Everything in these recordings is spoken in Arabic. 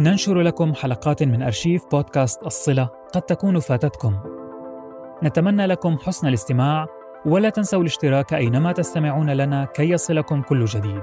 ننشر لكم حلقات من أرشيف بودكاست الصلة قد تكون فاتتكم. نتمنى لكم حسن الاستماع ولا تنسوا الاشتراك أينما تستمعون لنا كي يصلكم كل جديد.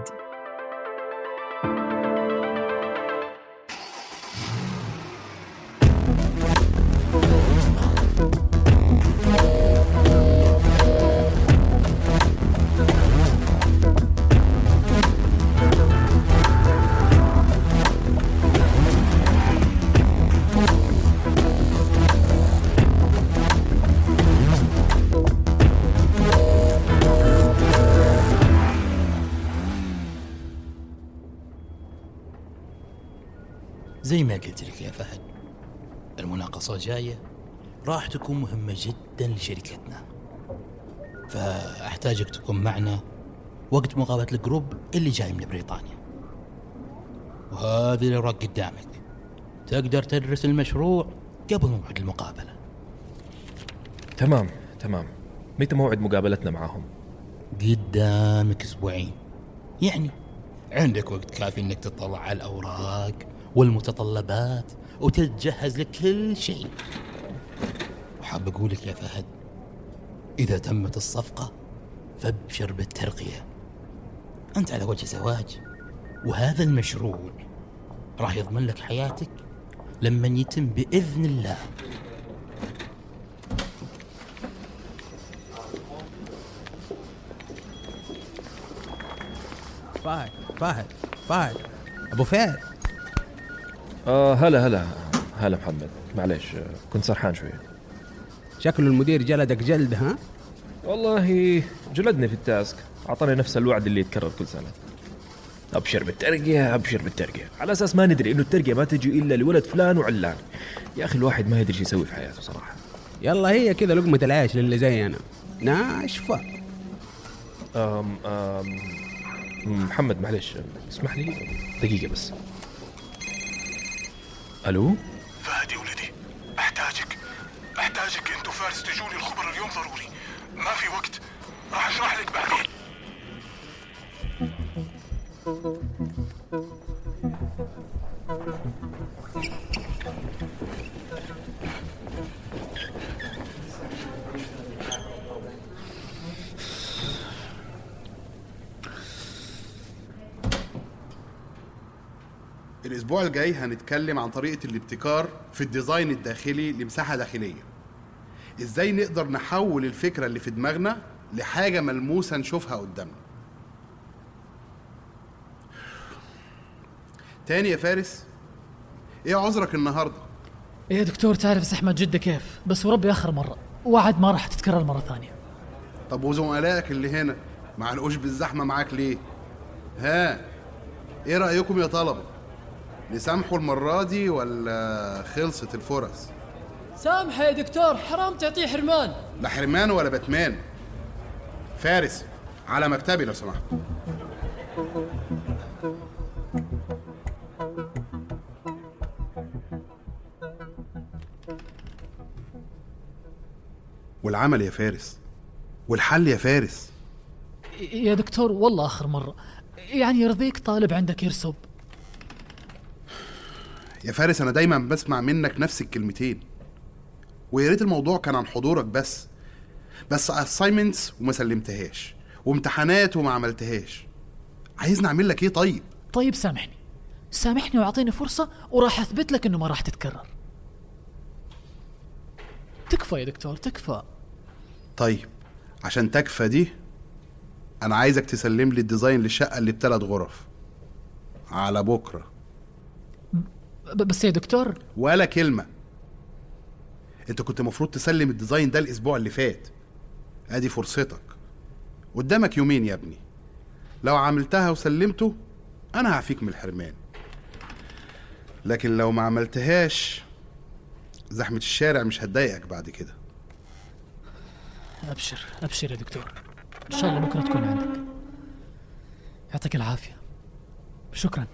ما قلت لك يا فهد. المناقصة جاية. راح تكون مهمة جدا لشركتنا. فأحتاجك تكون معنا وقت مقابلة الجروب اللي جاي من بريطانيا. وهذه الأوراق قدامك. تقدر تدرس المشروع قبل موعد المقابلة. تمام تمام. متى موعد مقابلتنا معاهم؟ قدامك أسبوعين. يعني عندك وقت كافي إنك تطلع على الأوراق والمتطلبات وتتجهز لكل شيء. وحاب أقول لك يا فهد إذا تمت الصفقة فابشر بالترقية. أنت على وجه زواج وهذا المشروع راح يضمن لك حياتك لما يتم بإذن الله. فهد فهد فهد أبو فهد. آه هلا هلا هلا محمد. معلش آه، كنت سرحان شوية شكله المدير جلدك جلد ها؟ والله جلدني في التاسك. أعطاني نفس الوعد اللي يتكرر كل سنة. أبشر بالترقية أبشر بالترقية. على أساس ما ندري إنه الترقية ما تجي إلا لولد فلان وعلان. يا أخي الواحد ما يدري شو يسوي في حياته صراحة. يلا هي كذا لقمة العيش للي زي أنا. ناشفة. أم أم محمد معلش اسمح لي. دقيقة بس. ألو؟ فهد يا ولدي أحتاجك. أحتاجك انت وفارس تجوني الخبر اليوم ضروري. ما في وقت. راح أشرح لك بعدين. الأسبوع الجاي هنتكلم عن طريقة الابتكار في الديزاين الداخلي لمساحة داخلية. إزاي نقدر نحول الفكرة اللي في دماغنا لحاجة ملموسة نشوفها قدامنا؟ تاني يا فارس إيه عذرك النهارده؟ يا دكتور تعرف زحمة جدة كيف؟ بس وربي آخر مرة. وعد ما راح تتكرر مرة ثانية. طب وزملائك اللي هنا ما علقوش بالزحمة معاك ليه؟ ها إيه رأيكم يا طلبة؟ نسامحوا المرة دي ولا خلصت الفرص؟ سامحه يا دكتور حرام تعطيه حرمان. لا حرمان ولا باتمان. فارس على مكتبي لو سمحت. والعمل يا فارس. والحل يا فارس. يا دكتور والله آخر مرة. يعني يرضيك طالب عندك يرسب. يا فارس أنا دايما بسمع منك نفس الكلمتين. ويا ريت الموضوع كان عن حضورك بس. بس assignments وما سلمتهاش وامتحانات وما عملتهاش. عايزني أعمل لك إيه طيب؟ طيب سامحني. سامحني وأعطيني فرصة وراح أثبت لك إنه ما راح تتكرر. تكفى يا دكتور تكفى. طيب عشان تكفى دي أنا عايزك تسلم لي ال design للشقة اللي بثلاث غرف. على بكرة. بس يا دكتور. ولا كلمة. انت كنت المفروض تسلم ال design ده الأسبوع اللي فات. أدي فرصتك. قدامك يومين يا ابني. لو عملتها وسلمته أنا هعفيك من الحرمان. لكن لو ما عملتهاش زحمة الشارع مش هتضايقك بعد كده. أبشر أبشر يا دكتور. إن شاء الله بكرة تكون عندك. يعطيك العافية. شكرا.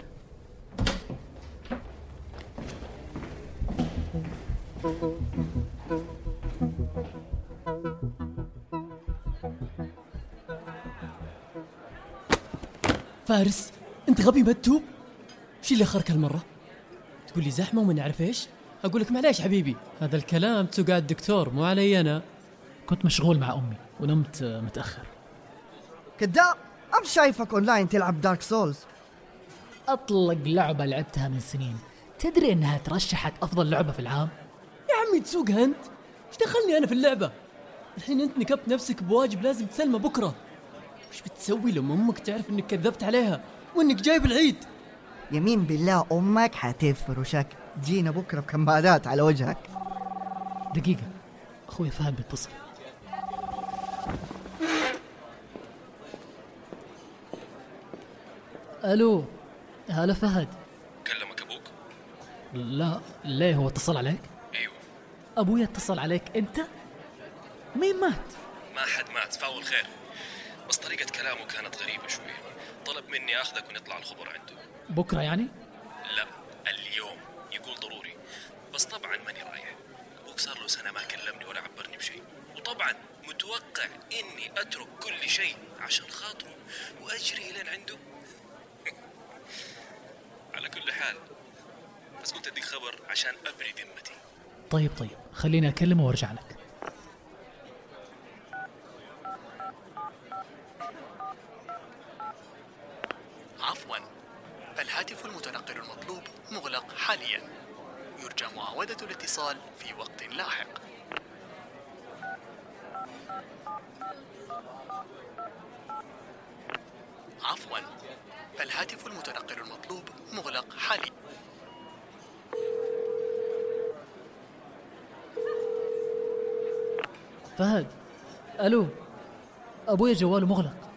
فارس أنت غبي ما تتوب شو اللي اخرك هالمرة؟ تقول لي زحمة وما نعرف إيش؟ أقول لك معليش حبيبي. هذا الكلام تقنع الدكتور مو علي أنا. كنت مشغول مع أمي ونمت متأخر. كذاب أنا شايفك أونلاين تلعب Dark Souls أطلق لعبة لعبتها من سنين. تدري إنها ترشحت أفضل لعبة في العام؟ عمي تسوقها انت إيش دخلني أنا في اللعبة؟ الحين أنت نكبت نفسك بواجب لازم تسلمه بكرة. وش بتسوي لما أمك تعرف إنك كذبت عليها وإنك جايب العيد؟ يمين بالله أمك حتفرشك جينا بكرة بكمادات على وجهك. دقيقة. أخوي فهد بيتصل. ألو. هلا فهد. كلمك أبوك؟ لا ليه هو اتصل عليك؟ ابويا اتصل عليك. أنت؟ مين مات؟ ما حد مات. فاول خير. بس طريقة كلامه كانت غريبة شوي. طلب مني أخذك ونطلع الخبر عنده. بكرة يعني؟ لا اليوم. يقول ضروري. بس طبعا ماني رايح. أبوك صار له سنة ما كلمني ولا عبرني بشيء. وطبعا متوقع إني أترك كل شيء عشان خاطره وأجري لين عنده. على كل حال بس قلت أديك خبر عشان ابري ذمتي طيب طيب. خليني اكلمه وأرجع لك. عفوا. الهاتف المتنقل المطلوب مغلق حاليا. يرجى معاودة الاتصال في وقت لاحق. عفوا. الهاتف المتنقل المطلوب مغلق حاليا. فهد ألو أبويا جواله مغلق.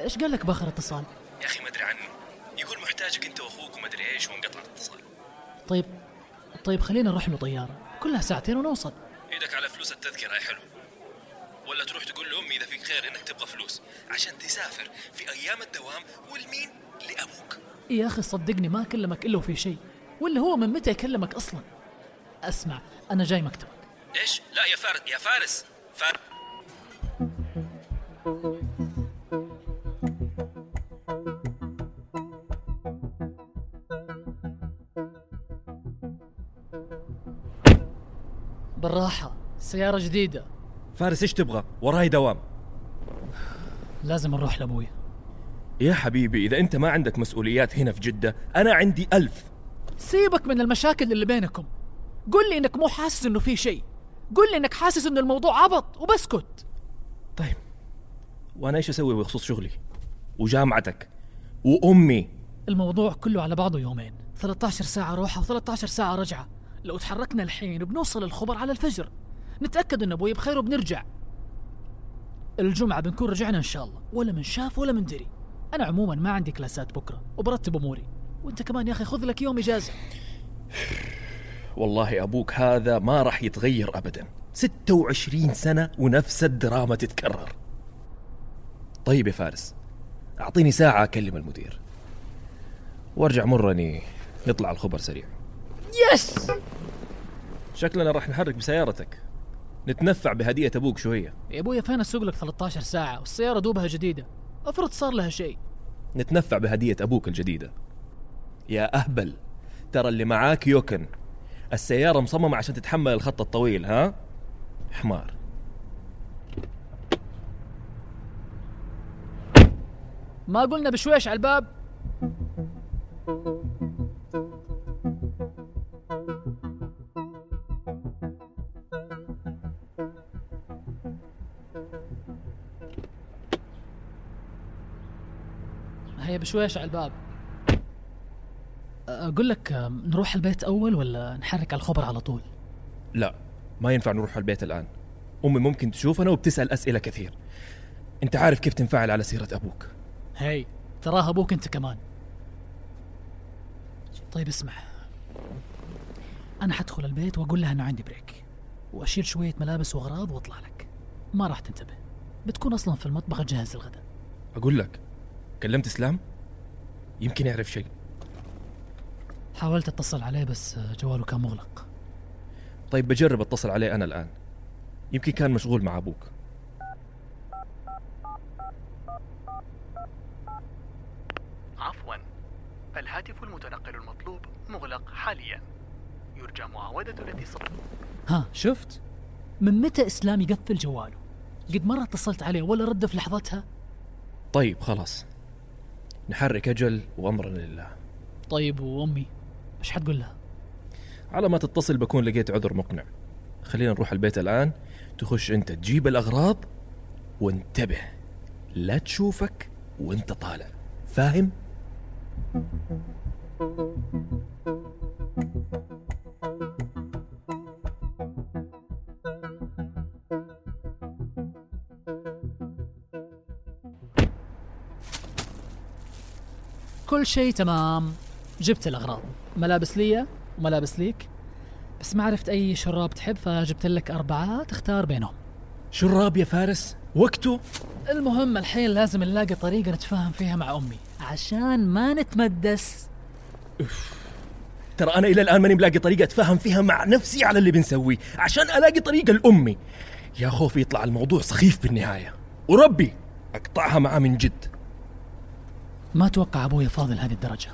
إيش قال لك بآخر اتصال؟ يا أخي ما أدري عنه. يقول محتاجك أنت وأخوك وما أدري إيش وانقطع الاتصال. طيب طيب خلينا نروح له طيارة. كلها ساعتين ونوصل. إيدك على فلوس التذكرة يا حلو. ولا تروح تقول لأمي إذا فيك خير إنك تبغى فلوس عشان تسافر في أيام الدوام والمين لأبوك. يا أخي صدقني ما كلمك إلا وفي شيء. ولا هو من متى يكلمك أصلا؟ أسمع أنا جاي مكتبك. إيش؟ لا يا فارس يا فارس. فارس بالراحه سيارة جديدة. فارس إيش تبغى؟ وراي دوام. لازم نروح لابويا يا حبيبي إذا أنت ما عندك مسؤوليات هنا في جدة أنا عندي ألف. سيبك من المشاكل اللي بينكم. قل لي إنك مو حاسس إنه في شيء. قل لي إنك حاسس انه الموضوع عبط وبسكت. طيب وأنا إيش أسوي بخصوص شغلي؟ وجامعتك؟ وأمي؟ الموضوع كله على بعضه يومين 13 ساعة روحة و13 ساعة رجعة. لو تحركنا الحين بنوصل الخبر على الفجر. نتأكد إن أبوي بخير وبنرجع. الجمعة بنكون رجعنا إن شاء الله ولا من شاف ولا من دري. أنا عموما ما عندي كلاسات بكرة وبرتب أموري. وأنت كمان يا أخي خذ لك يوم إجازة. والله أبوك هذا ما راح يتغير ابدا. 26 سنة ونفس الدراما تتكرر. طيب يا فارس أعطيني ساعة أكلم المدير. وارجع مرني نطلع الخبر سريع. يس! شكلنا راح نحرك بسيارتك. نتنفع بهدية أبوك شوية. يا ابويا فين أسوق لك 13 ساعة؟ والسيارة دوبها جديدة. افرض صار لها شيء. نتنفع بهدية أبوك الجديدة. يا أهبل ترى اللي معاك يوكن. السيارة مصممة عشان تتحمل الخط الطويل ها؟ حمار. ما قلنا بشويش على الباب؟ هيا بشويش على الباب. أقول لك نروح البيت أول ولا نحرك على الخبر على طول؟ لا ما ينفع نروح البيت الآن. أمي ممكن تشوفنا وبتسأل أسئلة كثير. أنت عارف كيف تنفعل على سيرة أبوك. هي تراه أبوك أنت كمان. طيب اسمع. أنا حدخل البيت وأقول لها انه عندي بريك وأشيل شوية ملابس وأغراض وأطلع لك. ما راح تنتبه. بتكون أصلا في المطبخ تجهز الغداء. أقول لك كلمت إسلام؟ يمكن يعرف شيء. حاولت اتصل عليه بس جواله كان مغلق. طيب بجرب أتصل عليه أنا الآن. يمكن كان مشغول مع أبوك. عفوا. الهاتف المتنقل المطلوب مغلق حاليا. يرجى معاودة الاتصال. ها شفت؟ من متى إسلام يقفل جواله؟ قد مرة اتصلت عليه ولا رد في لحظتها؟ طيب خلاص. نحرك أجل وأمرنا لله. طيب وأمي. إيش حتقول لها؟ على ما تتصل بكون لقيت عذر مقنع. خلينا نروح البيت الآن. تخش أنت تجيب الأغراض وانتبه. لا تشوفك وأنت طالع. فاهم؟ كل شيء تمام. جبت الأغراض. ملابس لي وملابس ليك. بس ما عرفت أي شراب تحب فجبت لك أربعة تختار بينهم. شراب يا فارس؟ وقته؟ المهم الحين لازم نلاقي طريقة نتفاهم فيها مع أمي عشان ما نتمدس. ترى أنا إلى الآن ماني ملاقي طريقة أتفاهم فيها مع نفسي على اللي بنسويه عشان ألاقي طريقة لأمي. يا خوفي يطلع الموضوع سخيف في النهاية وربي أقطعها معاه من جد. ما توقع أبوي فاضل هذه الدرجة.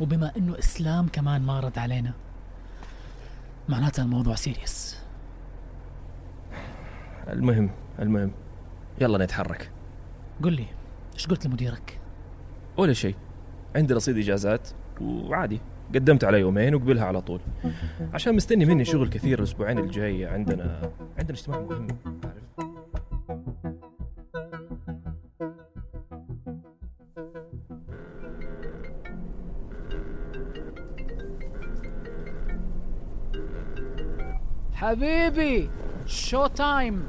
وبما إنه إسلام كمان ما رد علينا. معناتها الموضوع سيريس المهم المهم. يلا نتحرك. قل لي إيش قلت لمديرك؟ ولا شيء. عندي رصيد إجازات وعادي. قدمت على يومين وقبلها على طول. عشان مستني مني شغل كثير الأسبوعين الجاية عندنا عندنا اجتماع مهم. عارف حبيبي شو تايم؟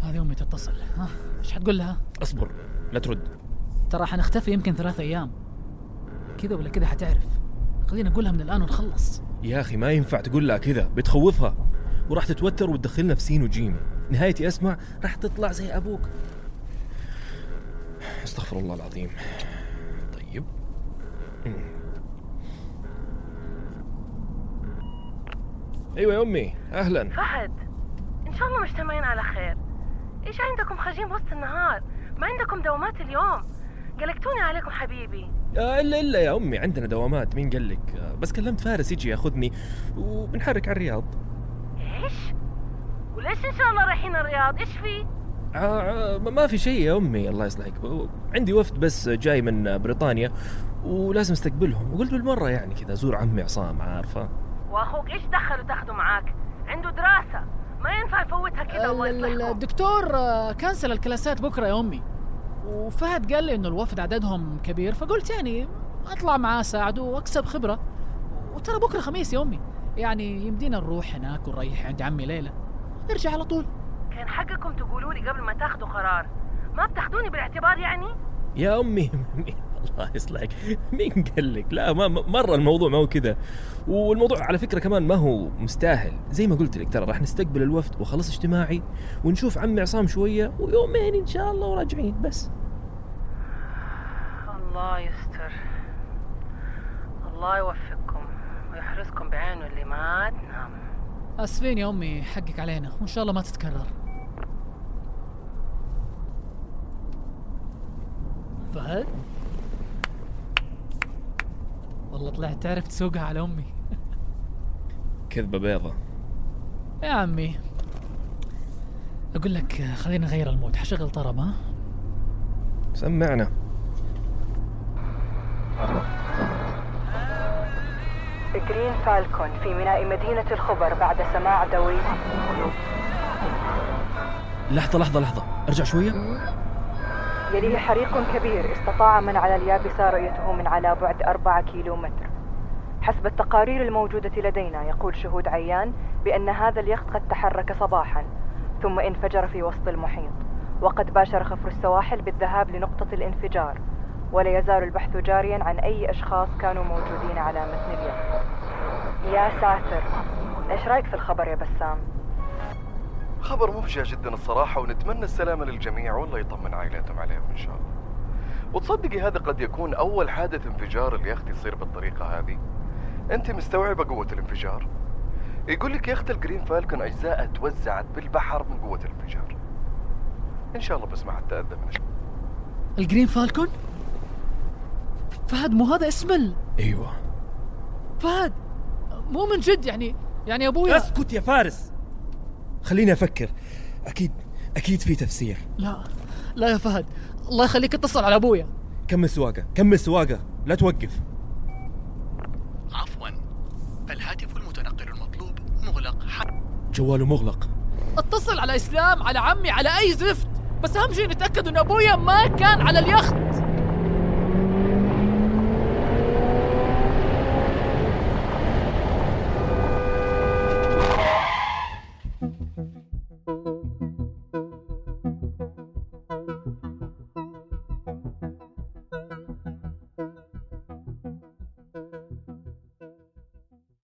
هذه أمي تتصل ها؟ إيش حتقول لها؟ اصبر لا ترد. ترى حنختفي يمكن ثلاثة أيام. كذا ولا كذا حتعرف. خلينا نقولها من الآن ونخلص. يا أخي ما ينفع تقول لها كذا. بتخوفها. وراح تتوتر وتدخلنا في سين وجيم. نهايتي أسمع راح تطلع زي أبوك. أستغفر الله العظيم طيب أيوه يا أمي أهلا. فهد إن شاء الله مجتمعين على خير. إيش عندكم خارجين بوسط النهار؟ ما عندكم دوامات اليوم. قلقتوني عليكم حبيبي. آه الا إلا يا أمي عندنا دوامات مين قال لك آه بس كلمت فارس يجي ياخذني وبنحرك على الرياض. إيش؟ وليش إن شاء الله رايحين الرياض؟ إيش في؟ آه ما في شيء يا أمي الله يصلحك. عندي وفد بس جاي من بريطانيا ولازم أستقبلهم. وقلت بالمرة يعني كذا ازور عمي عصام عارفة؟ واخوك إيش دخل وتاخده معاك؟ عنده دراسة. ما ينفع يفوتها كذا الله ال- ال- يصلحكم الدكتور آه، كنسل الكلاسات بكرة يا أمي. وفهد قال لي إنه الوفد عددهم كبير. فقلت يعني أطلع معاه أساعده وأكسب خبرة. وترى بكرة خميس يا أمي. يعني يمدينا نروح هناك ونريح عند عمي ليلى. نرجع على طول. كان حقكم تقولوا لي قبل ما تاخذوا قرار. ما بتاخذوني بالاعتبار يعني؟ يا أمي. الله يصلحك مين قال لك؟ لا ما مرة الموضوع ما هو كذا. والموضوع على فكرة كمان ما هو مستاهل. زي ما قلت لك ترى راح نستقبل الوفد وخلص اجتماعي ونشوف عمي عصام شوية ويومين إن شاء الله وراجعين. بس. الله يستر. الله يوفقكم ويحرسكم بعينه اللي ما تنام آسفين يا أمي حقك علينا. وإن شاء الله ما تتكرر. فهد؟ والله طلعت تعرف تسوقها على أمي. كذبة بيضة. يا عمي. أقول لك خلينا نغير ال mood. حشغل طرب ها؟ سمعنا. Green Falcon في ميناء مدينة الخبر بعد سماع دوي لحظة لحظة لحظة. ارجع شوية. يليه حريق كبير. استطاع من على اليابسة رؤيته من على بعد أربعة كيلو متر حسب التقارير الموجودة لدينا يقول شهود عيان بأن هذا اليخت قد تحرك صباحا ثم انفجر في وسط المحيط. وقد باشر خفر السواحل بالذهاب لنقطة الانفجار. ولا يزال البحث جاريا عن أي أشخاص كانوا موجودين على متن اليخت. يا ساتر. إيش رأيك في الخبر يا بسام؟ خبر مفجع جدا الصراحة ونتمنى السلامة للجميع والله يطمن عائلاتهم عليهم إن شاء الله. وتصدقي هذا قد يكون أول حادث انفجار اليخت يصير بالطريقة هذه. أنت مستوعبة قوة الانفجار؟ يقول لك يخت ال Green Falcon أجزاء توزعت بالبحر من قوة الانفجار. إن شاء الله بس ما حد تأذى من الشيء ال Green Falcon؟ فهد مو هذا اسم ال أيوه. فهد مو من جد يعني يعني ابويا اسكت يا فارس. خليني أفكر. أكيد أكيد في تفسير. لا لا يا فهد. الله يخليك اتصل على أبويا. كمل سواقة؟ كمل سواقة؟ لا توقف. عفوا. الهاتف المتنقل المطلوب مغلق. جواله مغلق. اتصل على إسلام على عمي على أي زفت. بس أهم شيء نتأكد إن أبويا ما كان على اليخت.